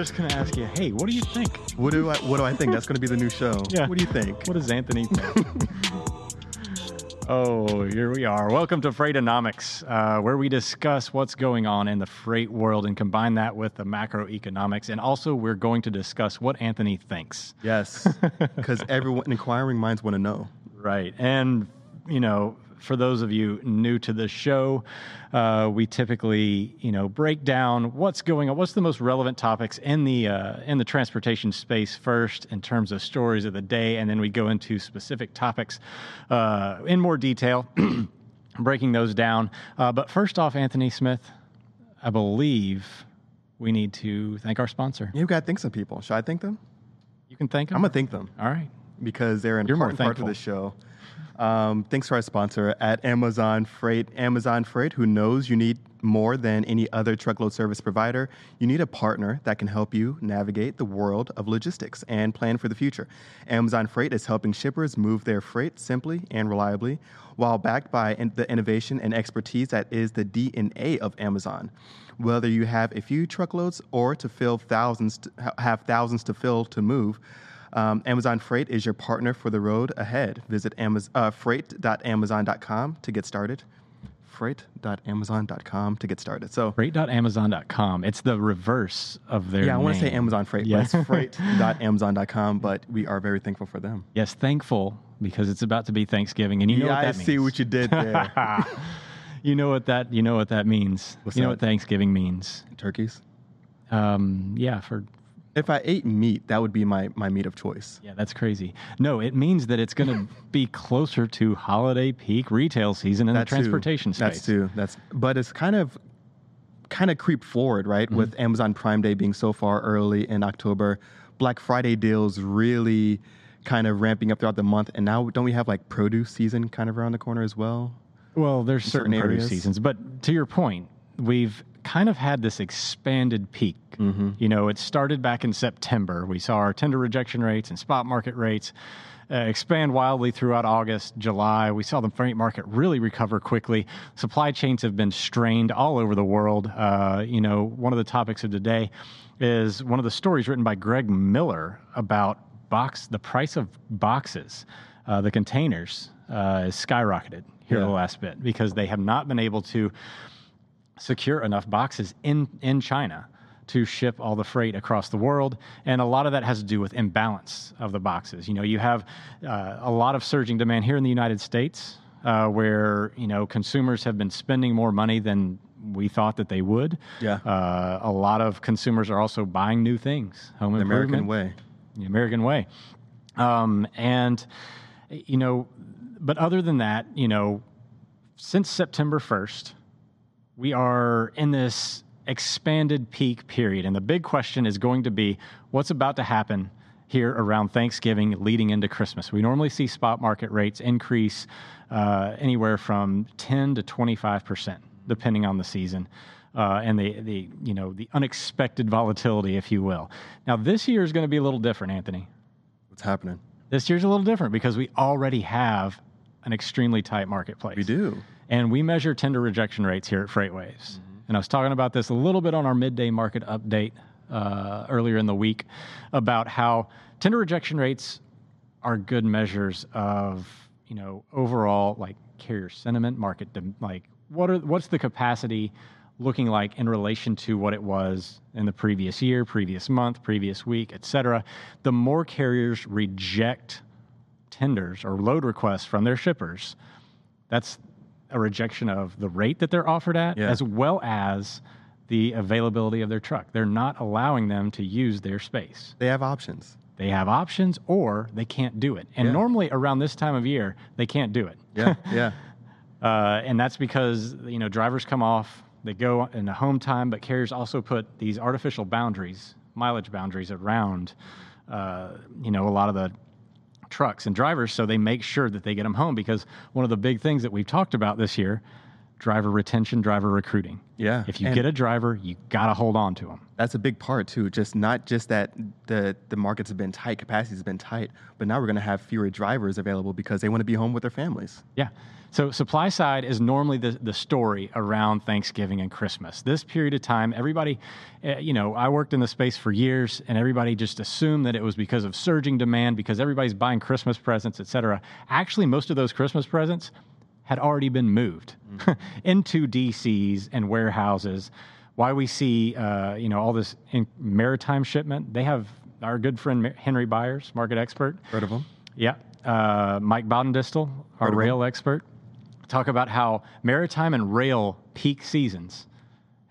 Just gonna ask you, hey, what do you think? What do I what do I think? That's going to be the new show. Yeah. What do you think? What does Anthony think? oh, here we are. Welcome to Freightonomics, uh, where we discuss what's going on in the freight world and combine that with the macroeconomics. And also, we're going to discuss what Anthony thinks. Yes, because everyone inquiring minds want to know. Right. And, you know, for those of you new to the show, uh, we typically, you know, break down what's going on, what's the most relevant topics in the uh, in the transportation space first, in terms of stories of the day, and then we go into specific topics uh, in more detail, breaking those down. Uh, but first off, Anthony Smith, I believe we need to thank our sponsor. You got to think some people. Should I thank them? You can thank him. I'm gonna thank them All right. Because they're an You're important part of the show. Um, thanks to our sponsor at Amazon Freight. Amazon Freight, who knows you need more than any other truckload service provider, you need a partner that can help you navigate the world of logistics and plan for the future. Amazon Freight is helping shippers move their freight simply and reliably, while backed by in- the innovation and expertise that is the DNA of Amazon. Whether you have a few truckloads or to fill thousands, to, ha- have thousands to fill to move. Um, Amazon Freight is your partner for the road ahead. Visit Amaz- uh, freight.amazon.com to get started. Freight.amazon.com to get started. So, Freight.amazon.com. It's the reverse of their yeah, I want to say. Amazon Freight, Yeah. but it's freight.amazon.com, but we are very thankful for them. Yes, thankful because it's about to be Thanksgiving, and you know yeah, what I that see what you did there. you know what that you know what that means. What's you know that? what Thanksgiving means. Turkeys. Um, yeah, for If I ate meat, that would be my, my meat of choice. yeah, that's crazy. No, it means that it's going to be closer to holiday peak retail season in That the too. transportation space. That's too. That's but it's kind of kind of creep forward, right? Mm-hmm. With Amazon Prime Day being so far early in October, Black Friday deals really kind of ramping up throughout the month, and now don't we have like produce season kind of around the corner as well? Well, there's certain, certain produce seasons, but to your point, we've kind of had this expanded peak. You know, it started back in September. We saw our tender rejection rates and spot market rates uh, expand wildly throughout August, July. We saw the freight market really recover quickly. Supply chains have been strained all over the world. Uh, you know, one of the topics of today is one of the stories written by Greg Miller about box the price of boxes, uh, the containers, uh, is skyrocketed here Yeah. the last bit because they have not been able to secure enough boxes in in China to ship all the freight across the world, and a lot of that has to do with imbalance of the boxes. You know, you have uh, a lot of surging demand here in the United States, uh, where you know consumers have been spending more money than we thought that they would. Yeah. Uh, a lot of consumers are also buying new things, home The American way. the American way. Um, and, you know, but other than that, you know, since September 1st, we are in this expanded peak period. And the big question is going to be what's about to happen here around Thanksgiving leading into Christmas. We normally see spot market rates increase uh, anywhere from 10 to 25%, depending on the season. Uh, and the, the you know the unexpected volatility, if you will. Now this year is going to be a little different, Anthony. What's happening? This year's a little different because we already have an extremely tight marketplace. We do. And we measure tender rejection rates here at FreightWaves. Mm-hmm. And I was talking about this a little bit on our midday market update uh, earlier in the week about how tender rejection rates are good measures of, you know, overall like carrier sentiment, market, dem- like what are what's the capacity looking like in relation to what it was in the previous year, previous month, previous week, et cetera. The more carriers reject tenders or load requests from their shippers, that's a rejection of the rate that they're offered at, Yeah. as well as the availability of their truck. They're not allowing them to use their space. They have options. They have options or they can't do it. And Yeah. normally around this time of year, they can't do it. Yeah, yeah. Uh, and that's because you know drivers come off, they go in a home time, but carriers also put these artificial boundaries, mileage boundaries around, uh, you know, a lot of the trucks and drivers, so they make sure that they get them home. Because one of the big things that we've talked about this year, driver retention, driver recruiting. Yeah. If you And- get a driver, you got to hold on to them. That's a big part too. Just not just that the the markets have been tight, capacity has been tight, but now we're going to have fewer drivers available because they want to be home with their families. Yeah. So supply side is normally the, the story around Thanksgiving and Christmas. This period of time, everybody, uh, you know, I worked in the space for years, and everybody just assumed that it was because of surging demand, because everybody's buying Christmas presents, et cetera. Actually, most of those Christmas presents had already been moved into DCs and warehouses. Why we see, uh, you know, all this in maritime shipment? They have our good friend Henry Byers, market expert. Heard of them? Yeah. Uh, Mike Baudendistel, our rail expert, talk about how maritime and rail peak seasons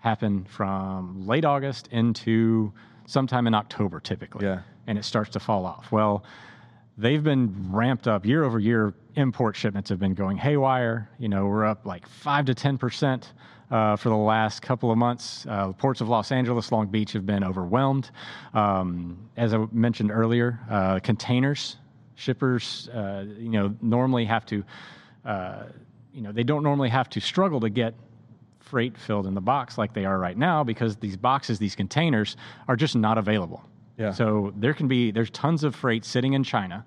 happen from late August into sometime in October typically. Yeah. And it starts to fall off. Well, they've been ramped up year over year. Import shipments have been going haywire. You know, we're up like five to 10% uh, for the last couple of months. Uh, ports of Los Angeles, Long Beach have been overwhelmed. Um, as I mentioned earlier, uh, containers, shippers, uh, you know, normally have to, uh, you know, they don't normally have to struggle to get freight filled in the box like they are right now because these boxes, these containers, are just not available. Yeah. So there can be there's tons of freight sitting in China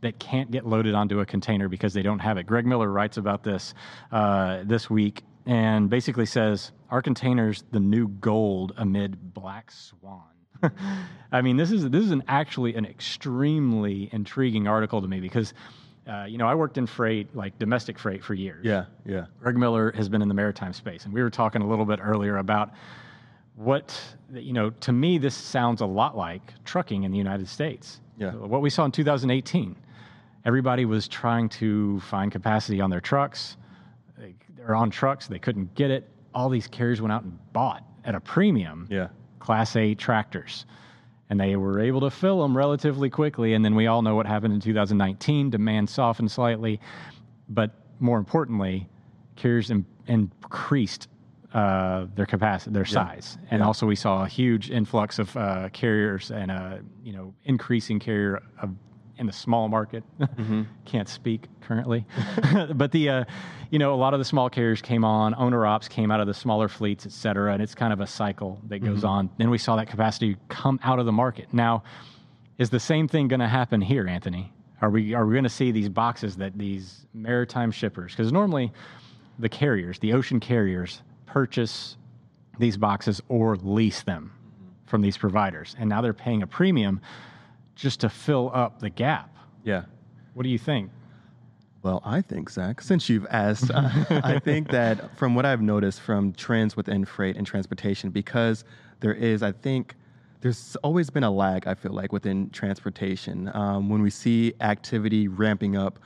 that can't get loaded onto a container because they don't have it. Greg Miller writes about this uh, this week and basically says our containers the new gold amid black swan. I mean, this is this is an actually an extremely intriguing article to me because. Uh, you know, I worked in freight, like domestic freight, for years. Yeah, yeah. Greg Miller has been in the maritime space, and we were talking a little bit earlier about what you know. To me, this sounds a lot like trucking in the United States. Yeah. What we saw in 2018, everybody was trying to find capacity on their trucks. They, they're on trucks, they couldn't get it. All these carriers went out and bought at a premium Yeah. Class a tractors. And they were able to fill them relatively quickly. And then we all know what happened in 2019. Demand softened slightly. But more importantly, carriers in, increased uh, their capacity, their size. And Yeah. also we saw a huge influx of uh, carriers and a you know increasing carrier of, in the small market. Can't speak currently, but the uh, you know a lot of the small carriers came on. Owner ops came out of the smaller fleets, et cetera, and it's kind of a cycle that goes on. Then we saw that capacity come out of the market. Now, is the same thing going to happen here, Anthony? Are we are we going to see these boxes that these maritime shippers? Because normally, the carriers, the ocean carriers, purchase these boxes or lease them from these providers, and now they're paying a premium just to fill up the gap. Yeah. What do you think? Well, I think, Zach, since you've asked, I think that from what I've noticed from trends within freight and transportation, because there is, I think, there's always been a lag, I feel like, within transportation. Um, when we see activity ramping up,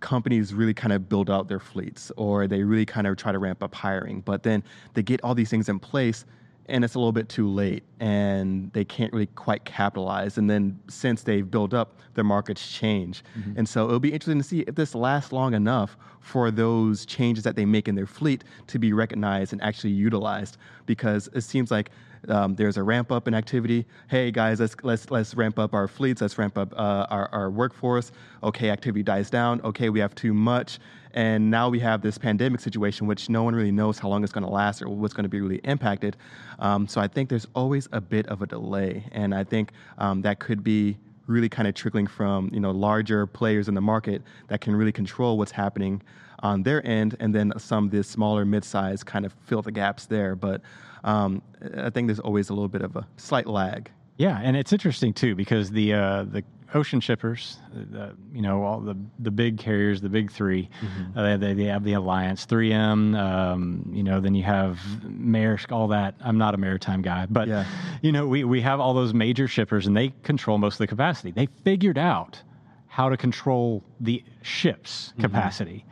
companies really kind of build out their fleets or they really kind of try to ramp up hiring, but then they get all these things in place and it's a little bit too late and they can't really quite capitalize. And then since they've built up, their markets change. Mm-hmm. And so it'll be interesting to see if this lasts long enough for those changes that they make in their fleet to be recognized and actually utilized because it seems like um, there's a ramp up in activity. Hey guys, let's let's let's ramp up our fleets. Let's ramp up uh, our our workforce. Okay, activity dies down. Okay, we have too much, and now we have this pandemic situation, which no one really knows how long it's going to last or what's going to be really impacted. Um, so I think there's always a bit of a delay, and I think um, that could be really kind of trickling from you know larger players in the market that can really control what's happening on their end, and then some of the smaller mid-size kind of fill the gaps there. But um, I think there's always a little bit of a slight lag. Yeah, and it's interesting too because the uh, the ocean shippers, the, you know, all the the big carriers, the big 3 uh, they, they have the alliance, 3M. Um, you know, then you have Maersk, all that. I'm not a maritime guy, but Yeah. you know, we we have all those major shippers, and they control most of the capacity. They figured out how to control the ships' capacity,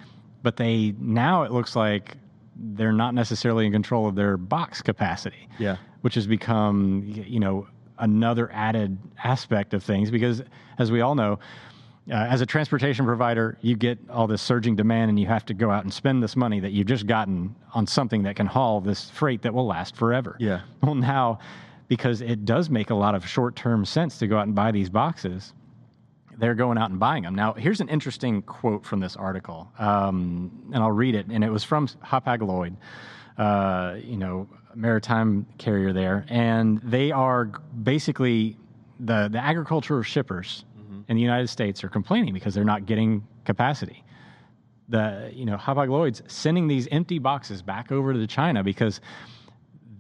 but they now it looks like they're not necessarily in control of their box capacity Yeah. which has become you know another added aspect of things because as we all know uh, as a transportation provider you get all this surging demand and you have to go out and spend this money that you've just gotten on something that can haul this freight that will last forever Yeah. well now because it does make a lot of short-term sense to go out and buy these boxes they're going out and buying them. Now, here's an interesting quote from this article, um, and I'll read it. And it was from Hapag Lloyd, uh, you know, maritime carrier there, and they are basically the the agricultural shippers in the United States are complaining because they're not getting capacity. The you know Hapag Lloyd's sending these empty boxes back over to China because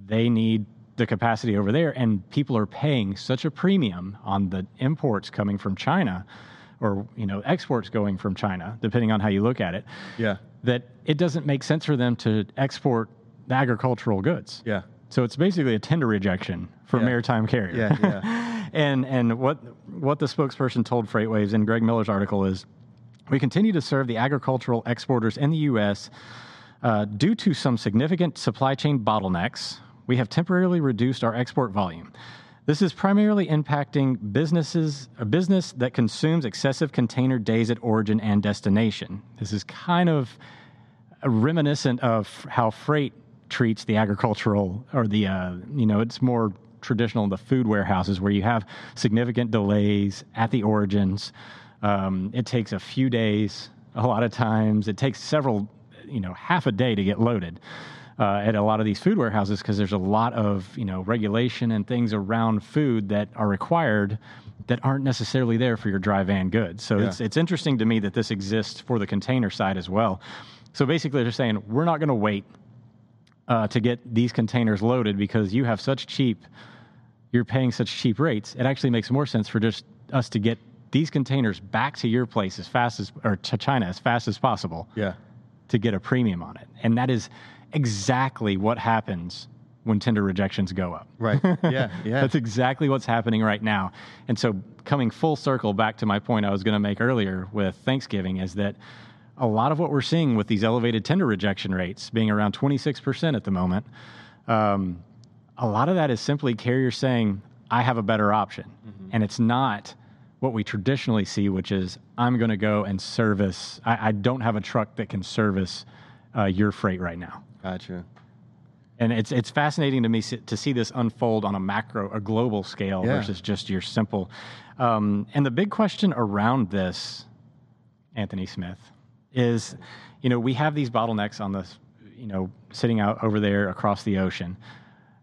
they need the capacity over there, and people are paying such a premium on the imports coming from China, or you know exports going from China, depending on how you look at it. Yeah. That it doesn't make sense for them to export the agricultural goods. Yeah. So it's basically a tender rejection for Yeah. maritime carrier. Yeah, yeah. and and what what the spokesperson told FreightWaves in Greg Miller's article is, we continue to serve the agricultural exporters in the U.S. Uh, due to some significant supply chain bottlenecks. We have temporarily reduced our export volume. This is primarily impacting businesses, a business that consumes excessive container days at origin and destination. This is kind of reminiscent of how freight treats the agricultural or the uh, you know it's more traditional in the food warehouses where you have significant delays at the origins um, it takes a few days a lot of times it takes several you know half a day to get loaded uh, at a lot of these food warehouses because there's a lot of you know regulation and things around food that are required that aren't necessarily there for your dry van goods so Yeah. it's it's interesting to me that this exists for the container side as well so basically, they're saying we're not going to wait uh, to get these containers loaded because you have such cheap, you're paying such cheap rates. It actually makes more sense for just us to get these containers back to your place as fast as, or to China as fast as possible Yeah. to get a premium on it. And that is exactly what happens when tender rejections go up. Right. Yeah. Yeah. That's exactly what's happening right now. And so, coming full circle back to my point I was going to make earlier with Thanksgiving is that a lot of what we're seeing with these elevated tender rejection rates being around 26% at the moment, um, a lot of that is simply carriers saying, I have a better option. And it's not what we traditionally see, which is, I'm going to go and service, I, I don't have a truck that can service uh, your freight right now. Gotcha. And it's it's fascinating to me to see this unfold on a macro, a global scale Yeah. versus just your simple. Um, and the big question around this, Anthony Smith, is, you know, we have these bottlenecks on this, you know, sitting out over there across the ocean.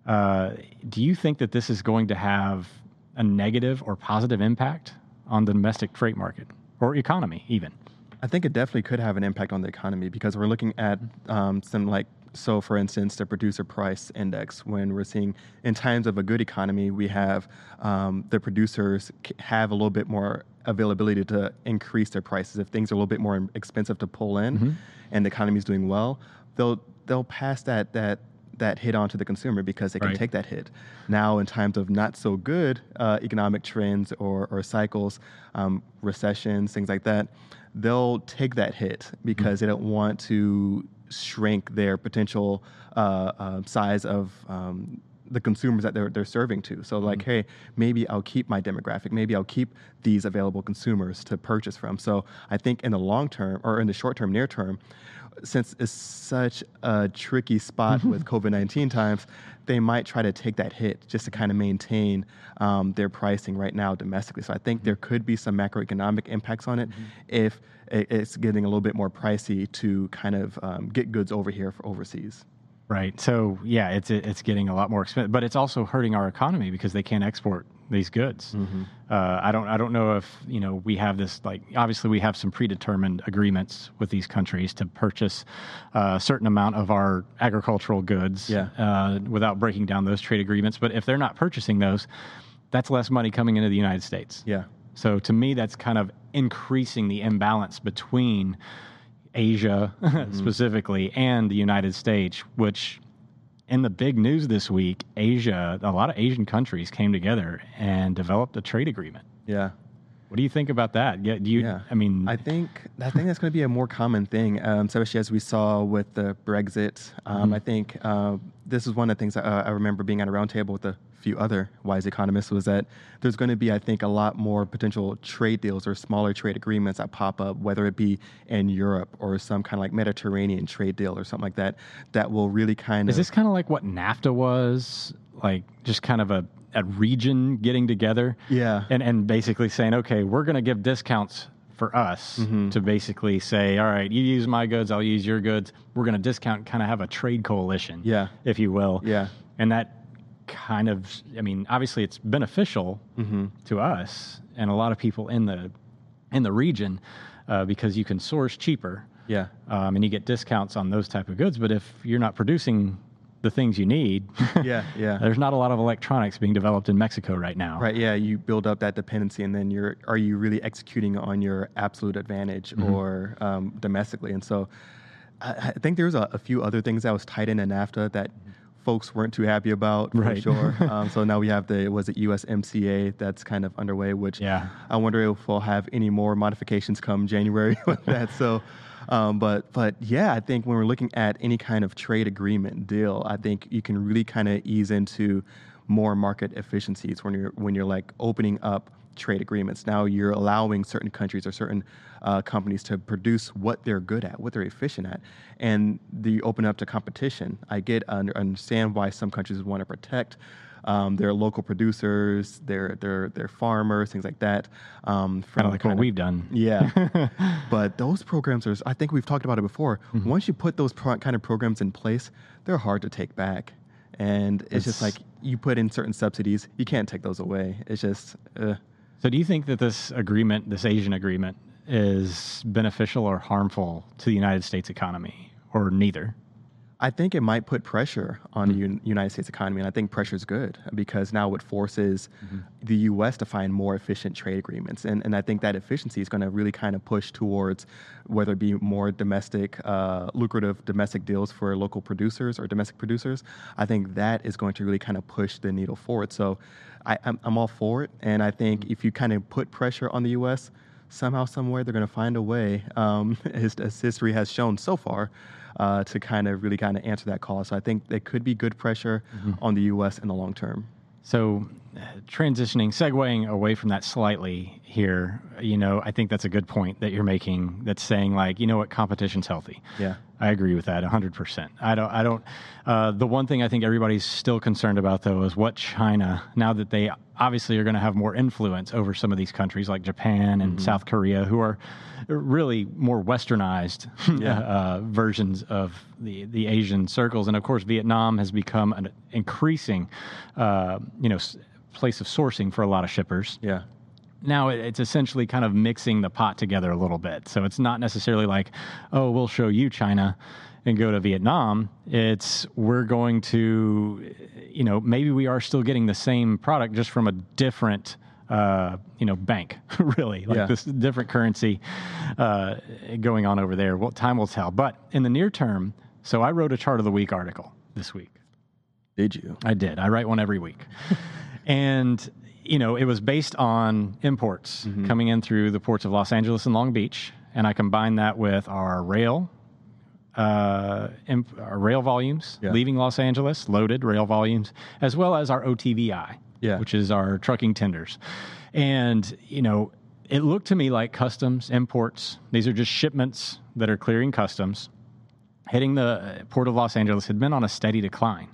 Uh, do you think that this is going to have a negative or positive impact on the domestic freight market or economy, even? I think it definitely could have an impact on the economy because we're looking at um, some like so for instance the producer price index when we're seeing in times of a good economy we have um, the producers have a little bit more availability to increase their prices if things are a little bit more expensive to pull in and the economy is doing well they'll they'll pass that that that hit on to the consumer because they can Right. take that hit. Now, in times of not so good uh, economic trends or, or cycles, um, recessions, things like that, they'll take that hit because they don't want to shrink their potential uh, uh, size of um, the consumers that they're, they're serving to. So, like, hey, maybe I'll keep my demographic, maybe I'll keep these available consumers to purchase from. So, I think in the long term or in the short term, near term, since it's such a tricky spot with COVID 19 times, they might try to take that hit just to kind of maintain um, their pricing right now domestically. So I think there could be some macroeconomic impacts on it if it's getting a little bit more pricey to kind of um, get goods over here for overseas. Right. So yeah, it's it's getting a lot more expensive, but it's also hurting our economy because they can't export these goods. Uh, I don't I don't know if you know we have this like obviously we have some predetermined agreements with these countries to purchase uh, a certain amount of our agricultural goods Yeah. uh, without breaking down those trade agreements. But if they're not purchasing those, that's less money coming into the United States. Yeah. So to me, that's kind of increasing the imbalance between Asia specifically and the United States, which in the big news this week, Asia, a lot of Asian countries came together and developed a trade agreement. Yeah. What do you think about that? Yeah, do you? Yeah. I mean, I think I think that's going to be a more common thing, um, especially as we saw with the Brexit. Um, Mm-hmm. I think uh, this is one of the things uh, I remember being at a roundtable with a few other wise economists was that there's going to be, I think, a lot more potential trade deals or smaller trade agreements that pop up, whether it be in Europe or some kind of like Mediterranean trade deal or something like that, that will really kind of. is this kind of like what NAFTA was? Like just kind of a a region getting together Yeah. and, and basically saying, okay, we're going to give discounts for us Mm-hmm. to basically say, all right, you use my goods, I'll use your goods. We're going to discount, kind of have a trade coalition, Yeah. if you will. Yeah. And that kind of, I mean, obviously it's beneficial Mm-hmm. to us and a lot of people in the in the region uh, because you can source cheaper Yeah. um, and you get discounts on those type of goods. But if you're not producing the things you need, Yeah, yeah. there's not a lot of electronics being developed in Mexico right now. Right. Yeah. You build up that dependency, and then you're are you really executing on your absolute advantage Mm-hmm. or um, domestically? And so, I, I think there's a, a few other things that was tied in NAFTA that folks weren't too happy about for Right. sure. um, so now we have the was it USMCA that's kind of underway, which Yeah. I wonder if we'll have any more modifications come January with that. So. Um, but but yeah, I think when we're looking at any kind of trade agreement deal, I think you can really kind of ease into more market efficiencies when you're when you're like opening up trade agreements. Now you're allowing certain countries or certain uh, companies to produce what they're good at, what they're efficient at, and the open up to competition. I get under, understand why some countries want to protect um, their local producers, their their their farmers, things like that. Um, from Kind of like what of- we've done. yeah. but those programs are, I think we've talked about it before. Mm-hmm. Once you put those pro- kind of programs in place, they're hard to take back. And it's, just like you put in certain subsidies, you can't take those away. It's just, uh, So, do you think that this agreement, this Asian agreement, is beneficial or harmful to the United States economy, or neither? I think it might put pressure on the hmm. United States economy, and I think pressure is good because now it forces mm-hmm. the U.S. to find more efficient trade agreements, and and I think that efficiency is going to really kind of push towards whether it be more domestic, uh, lucrative domestic deals for local producers or domestic producers. I think that is going to really kind of push the needle forward. So, I, I'm, I'm all for it, and I think mm-hmm. if you kind of put pressure on the U.S. Somehow, somewhere, they're going to find a way, um, as, as history has shown so far, uh, to kind of really kind of answer that call. So I think there could be good pressure on the U.S. in the long term. So, uh, transitioning, segueing away from that slightly here, you know, I think that's a good point that you're making. That's saying like, you know what, competition's healthy. Yeah. I agree with that 100%. I don't, I don't, uh, the one thing I think everybody's still concerned about though is what China, now that they obviously are going to have more influence over some of these countries like Japan and South Korea, who are really more westernized Yeah. uh, versions of the, the Asian circles. And of course, Vietnam has become an increasing, uh, you know, place of sourcing for a lot of shippers Yeah. Now it's essentially kind of mixing the pot together a little bit. So it's not necessarily like, oh, we'll show you China and go to Vietnam. It's we're going to, you know, maybe we are still getting the same product just from a different, uh, you know, bank, really, like Yeah. this different currency uh, going on over there. Well, time will tell. But in the near term, so I wrote a chart of the week article this week. Did you? I did. I write one every week. and, you know, it was based on imports Mm-hmm. coming in through the ports of Los Angeles and Long Beach. And I combined that with our rail, uh, imp- our rail volumes Yeah. leaving Los Angeles, loaded rail volumes, as well as our OTVI, Yeah. which is our trucking tenders. And, you know, it looked to me like customs, imports, these are just shipments that are clearing customs, hitting the port of Los Angeles had been on a steady decline.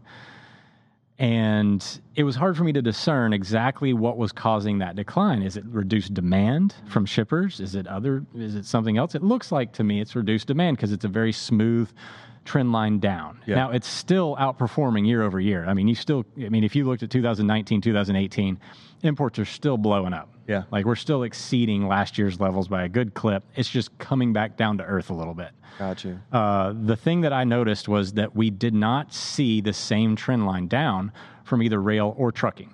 And it was hard for me to discern exactly what was causing that decline. Is it reduced demand from shippers? Is it other is it something else? It looks like to me it's reduced demand because it's a very smooth trend line down. Yeah. Now it's still outperforming year over year. I mean, you still I mean, if you looked at 2019, 2018, imports are still blowing up. Yeah. Like we're still exceeding last year's levels by a good clip. It's just coming back down to earth a little bit. Got you. Uh, the thing that I noticed was that we did not see the same trend line down from either rail or trucking.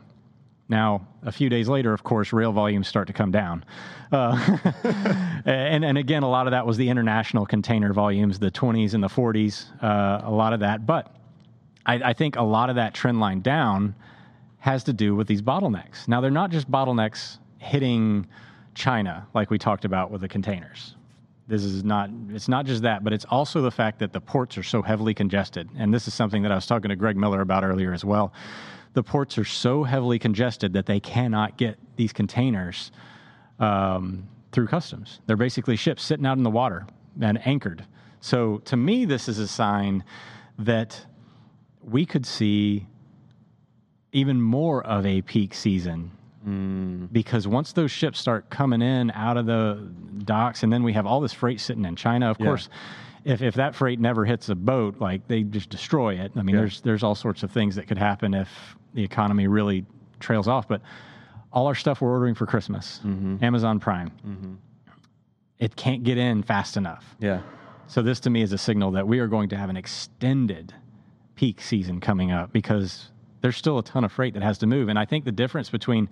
Now, a few days later, of course, rail volumes start to come down. Uh, and, and again, a lot of that was the international container volumes, the 20s and the 40s, uh, a lot of that. But I, I think a lot of that trend line down has to do with these bottlenecks. Now, they're not just bottlenecks hitting China, like we talked about with the containers. This is not, it's not just that, but it's also the fact that the ports are so heavily congested. And this is something that I was talking to Greg Miller about earlier as well. The ports are so heavily congested that they cannot get these containers um, through customs. They're basically ships sitting out in the water and anchored. So to me, this is a sign that we could see even more of a peak season Mm. because once those ships start coming in out of the docks, and then we have all this freight sitting in China, of Yeah. course. If, if that freight never hits a boat, like they just destroy it. I mean, Yeah. there's there's all sorts of things that could happen if the economy really trails off. But all our stuff we're ordering for Christmas, mm-hmm. Amazon Prime, mm-hmm. it can't get in fast enough. Yeah. So this to me is a signal that we are going to have an extended peak season coming up because there's still a ton of freight that has to move. And I think the difference between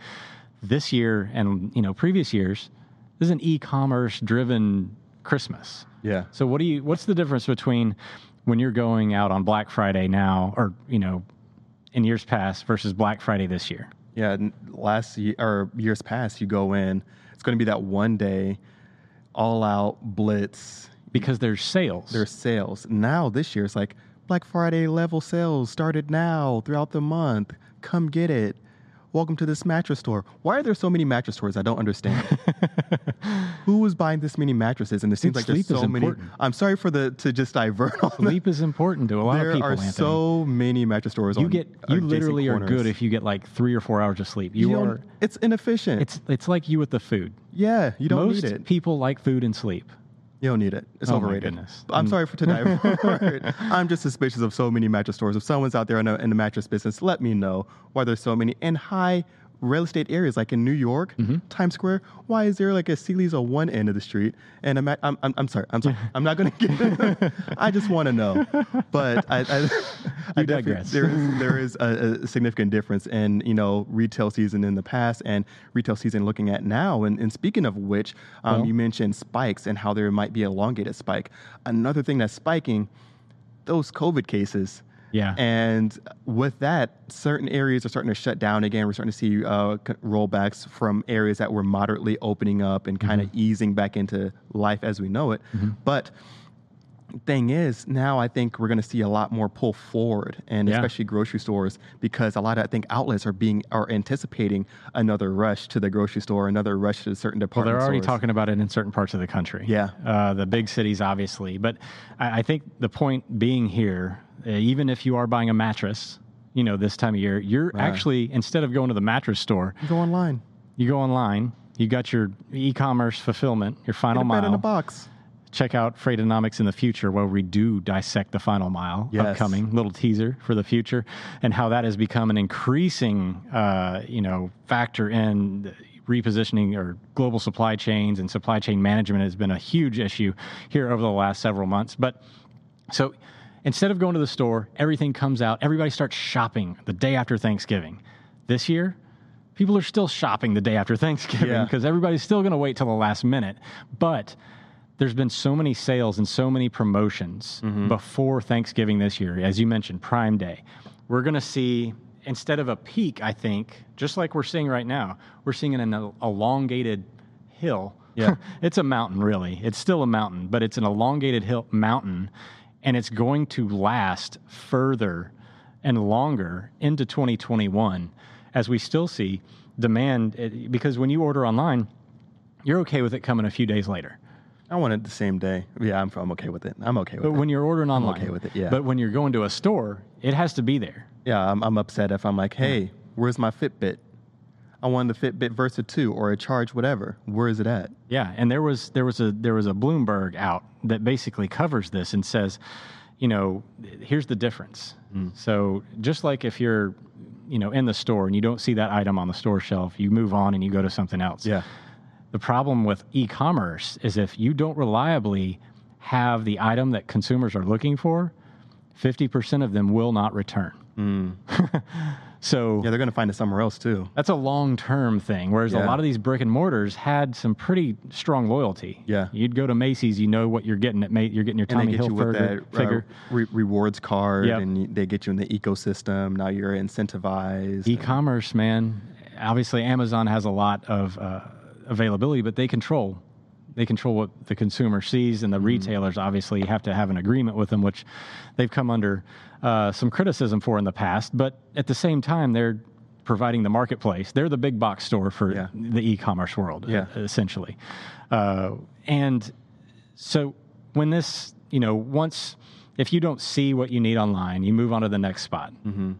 this year and you know previous years this is an e-commerce driven Christmas. Yeah. So what do you what's the difference between when you're going out on Black Friday now or you know in years past versus Black Friday this year? Yeah, last year or years past, you go in. It's going to be that one day, all out blitz. Because there's sales. There's sales now. This year, it's like Black Friday level sales started now throughout the month. Come get it. Welcome to this mattress store. Why are there so many mattress stores? I don't understand. Who is buying this many mattresses? And it seems Think like there's sleep is so many. important. I'm sorry for the to just divert on. Sleep is important to a lot There of people. are Anthony. so many mattress stores. you get you literally are corners. good if you get like three or four hours of sleep. You, You are. It's inefficient. It's it's like you with the food. yeah, you don't Most need it. people like food and sleep. You don't need it. It's Oh overrated. I'm mm. sorry for to divert. I'm just suspicious of so many mattress stores. If someone's out there in, a, in the mattress business, let me know why there's so many and high real estate areas, like in New York, Mm-hmm. Times Square. Why is there like a Sealy's on one end of the street and a ma- I'm, I'm, I'm sorry. I'm sorry. I'm not going to get. I just want to know. But I, I, I digress. There is there is a, a significant difference in you know retail season in the past and retail season looking at now. And, and speaking of which, um, Well- you mentioned spikes and how there might be elongated spike. Another thing that's spiking, those COVID cases. Yeah. And with that, certain areas are starting to shut down again. We're starting to see uh, rollbacks from areas that were moderately opening up and kind of Mm-hmm. easing back into life as we know it. But thing is, now I think we're going to see a lot more pull forward, and Yeah. especially grocery stores, because a lot of I think outlets are being are anticipating another rush to the grocery store, another rush to certain Well, department. they're already stores. talking about it in certain parts of the country. Yeah. Uh, the big cities, obviously. But I, I think the point being here, uh, even if you are buying a mattress, you know, this time of year, you're Right. actually, instead of going to the mattress store, you Go online. you go online, you got your e commerce fulfillment, your Get final a bed in a box. Check out Freightonomics in the future, where we do dissect the final mile Yes. upcoming. Little teaser for the future, and how that has become an increasing, uh, you know, factor in repositioning or global supply chains and supply chain management has been a huge issue here over the last several months. But so instead of going to the store, everything comes out. Everybody starts shopping the day after Thanksgiving. This year, people are still shopping the day after Thanksgiving Yeah. because everybody's still going to wait till the last minute. But there's been so many sales and so many promotions Mm-hmm. before Thanksgiving this year. As you mentioned, Prime Day. We're going to see, instead of a peak, I think, just like we're seeing right now, we're seeing an el- elongated hill. Yeah. it's a mountain, really. It's still a mountain, but it's an elongated hill mountain, and it's going to last further and longer into 2021 as we still see demand. eh, Because when you order online, you're okay with it coming a few days later. I want it the same day. Yeah, I'm, I'm okay with it. I'm okay with But it. But when you're ordering online, okay with it, yeah. But when you're going to a store, it has to be there. yeah, I'm, I'm upset if I'm like, hey, where's my Fitbit? I wanted the Fitbit Versa 2 or a Charge whatever. Where is it at? Yeah, and there was there was a there was a Bloomberg out that basically covers this and says, you know, here's the difference. Mm. So just like if you're, you know, in the store and you don't see that item on the store shelf, you move on and you go to something else. Yeah. The problem with e-commerce is if you don't reliably have the item that consumers are looking for, 50% of them will not return. so Yeah, they're going to find it somewhere else too. that's a long-term thing. Whereas a lot of these brick and mortars had some pretty strong loyalty. Yeah. you'd go to Macy's, you know what you're getting at. You're getting your Tommy Hilfiger that figure. uh, re- rewards card Yep. and they get you in the ecosystem. Now you're incentivized. E-commerce, man. Obviously, Amazon has a lot of uh, availability, but they control. They control what the consumer sees, and the Mm-hmm. retailers obviously have to have an agreement with them, which they've come under uh, some criticism for in the past. But at the same time, they're providing the marketplace. They're the big box store for Yeah. the e-commerce world, Yeah. uh, essentially. Uh, and so when this, you know, once if you don't see what you need online, you move on to the next spot. Mm-hmm.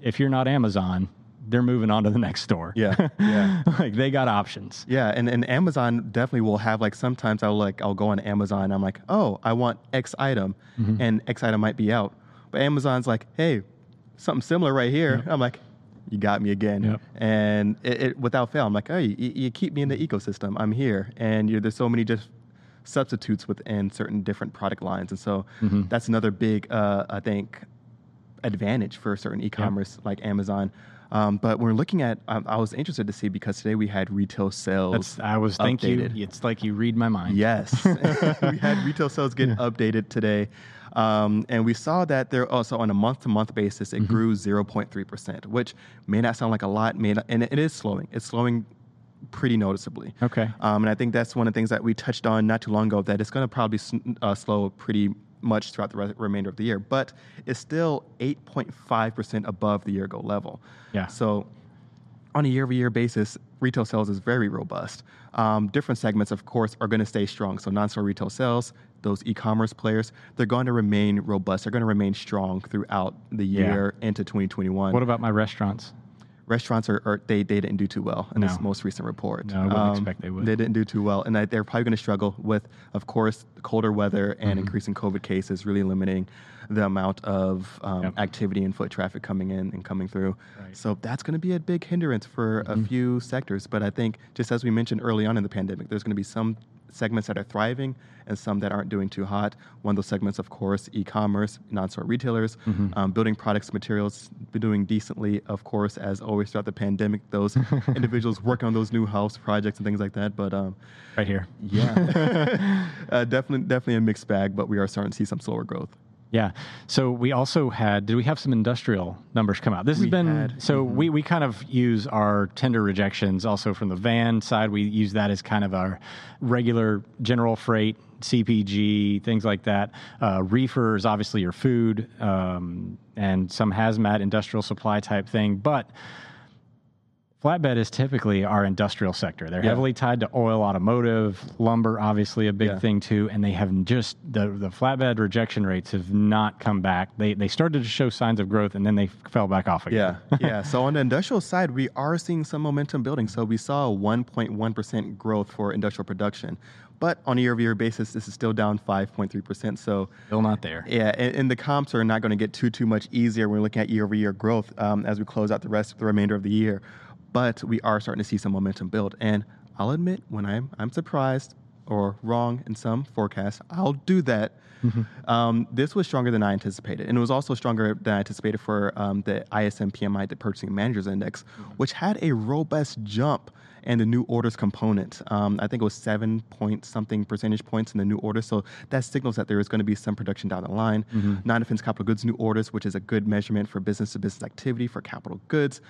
If you're not Amazon, they're moving on to the next store. Yeah, yeah. like they got options. Yeah, and, and Amazon definitely will have like sometimes I'll like I'll go on Amazon I'm like, oh, I want X item and X item might be out. But Amazon's like, hey, something similar right here. I'm like, you got me again. Yep. And it, it without fail, I'm like, oh, you, you keep me in the ecosystem. I'm here. And there's so many just substitutes within certain different product lines. And so that's another big uh, I think advantage for certain e-commerce like Amazon. Um, but we're looking at, um, I was interested to see because today we had retail sales. That's I was thinking. updated. It's like you read my mind. Yes, we had retail sales get updated today, um, and we saw that they're also on a month-to-month basis. It grew 0.3 percent, which may not sound like a lot, may not, and it, is slowing. It's slowing pretty noticeably. Okay. Um, and I think that's one of the things that we touched on not too long ago that it's going to probably uh, slow pretty much throughout the re- remainder of the year, but it's still 8.5% above the year ago level. Yeah. So on a year over year basis, retail sales is very robust. Um, different segments, of course, are going to stay strong. So non store retail sales, those e commerce players, they're going to remain robust. They're going to remain strong throughout the Yeah. year into 2021 What about my restaurants? Restaurants are, are they, they didn't do too well in this most recent report. Um, No, I wouldn't expect they would. They didn't do too well, and they're probably going to struggle with, of course, colder weather and Mm-hmm. increasing COVID cases, really limiting the amount of um, Yep. activity and foot traffic coming in and coming through. Right. Mm-hmm. So that's going to be a big hindrance for a few sectors. But I think, just as we mentioned early on in the pandemic, there's going to be some segments that are thriving and some that aren't doing too hot. One of those segments, of course, e-commerce, non-store retailers, Mm-hmm. um, building products, materials, doing decently, of course, as always throughout the pandemic. Those individuals working on those new house projects and things like that. But um, Right here. yeah, uh, definitely, definitely a mixed bag. But we are starting to see some slower growth. Yeah. So we also had. Did we have some industrial numbers come out? This has We been. had. Mm-hmm. So we we kind of use our tender rejections also from the van side. We use that as kind of our regular general freight, CPG, things like that. Uh, reefer is obviously your food um, and some hazmat industrial supply type thing, but. Flatbed is typically our industrial sector. They're Yeah. heavily tied to oil, automotive, lumber, obviously a big Yeah. thing too. And they have just the the flatbed rejection rates have not come back. They they started to show signs of growth and then they fell back off again. Yeah, yeah. So on the industrial side, we are seeing some momentum building. So we saw a 1.1% growth for industrial production, but on a year-over-year basis, this is still down 5.3%. So Still not there. yeah, and, and the comps are not going to get too too much easier when we're looking at year-over-year growth um, as we close out the rest of the remainder of the year. But we are starting to see some momentum build, and I'll admit when I'm I'm surprised or wrong in some forecasts, I'll do that. Um, this was stronger than I anticipated, and it was also stronger than I anticipated for um, the ISM PMI, the Purchasing Managers Index, which had a robust jump and the new orders component. Um, I think it was seven point something percentage points in the new orders. So that signals that there is going to be some production down the line. Non defense capital goods new orders, which is a good measurement for business to business activity for capital goods.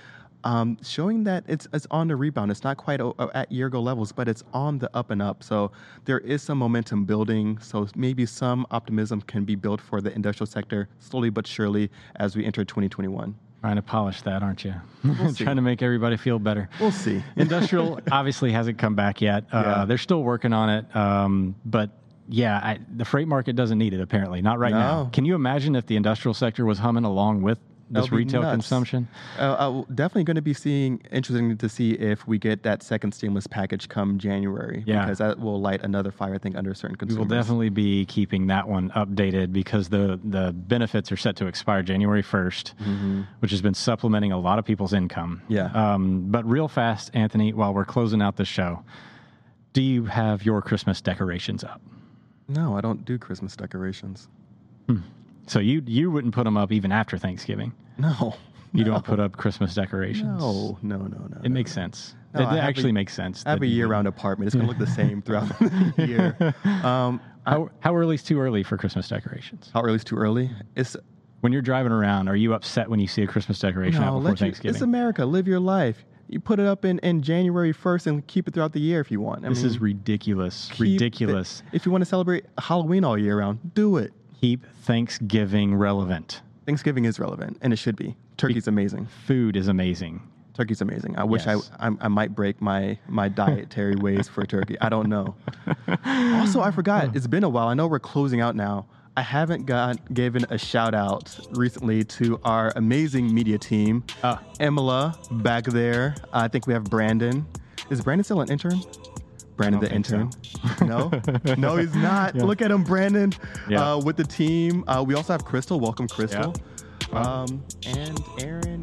Um, showing that it's, it's on the rebound. It's not quite o- at year ago levels, but it's on the up and up. So there is some momentum building. So maybe some optimism can be built for the industrial sector slowly but surely as we enter 2021. Trying to polish that, aren't you? see. Trying to make everybody feel better. We'll see. Industrial obviously hasn't come back yet. Uh, Yeah. They're still working on it. Um, but yeah, I, the freight market doesn't need it apparently. Not right now. Can you imagine if the industrial sector was humming along with this That would be retail nuts. consumption? Uh, uh, definitely going to be seeing interesting to see if we get that second stimulus package come January. Yeah. because that will light another fire. I think under certain We will definitely be keeping that one updated because the the benefits are set to expire January 1st, which has been supplementing a lot of people's income. Mm-hmm. Yeah. Um, but real fast, Anthony, while we're closing out the show, do you have your Christmas decorations up? No, I don't do Christmas decorations. So you you wouldn't put them up even after Thanksgiving. No, You no. don't put up Christmas decorations. No, no, no, no. It makes sense. No, it actually a- makes sense. I have a year-round apartment. It's going to look the same throughout the year. Um, I- How, how early is too early for Christmas decorations? how early is too early? It's When you're driving around, are you upset when you see a Christmas decoration out before Let you, Thanksgiving? it's America. Live your life. You put it up in, in January first and keep it throughout the year if you want. I this is ridiculous. Ridiculous. it- if you want to celebrate Halloween all year round, do it. Keep Thanksgiving relevant. Thanksgiving is relevant, and it should be. Turkey's amazing. Food is amazing. Turkey's amazing. I wish Yes. I, I I might break my my dietary ways for turkey. I don't know. Also, I forgot. It's been a while. I know we're closing out now. I haven't got given a shout out recently to our amazing media team. Uh, Emila back there. I think we have Brandon. Is Brandon still an intern? Brandon the intern. no, no, he's not. Yeah. Look at him, Brandon. Yeah. Uh, with the team. Uh, we also have Crystal. Welcome, Crystal. Wow. Um, and Aaron and Eric and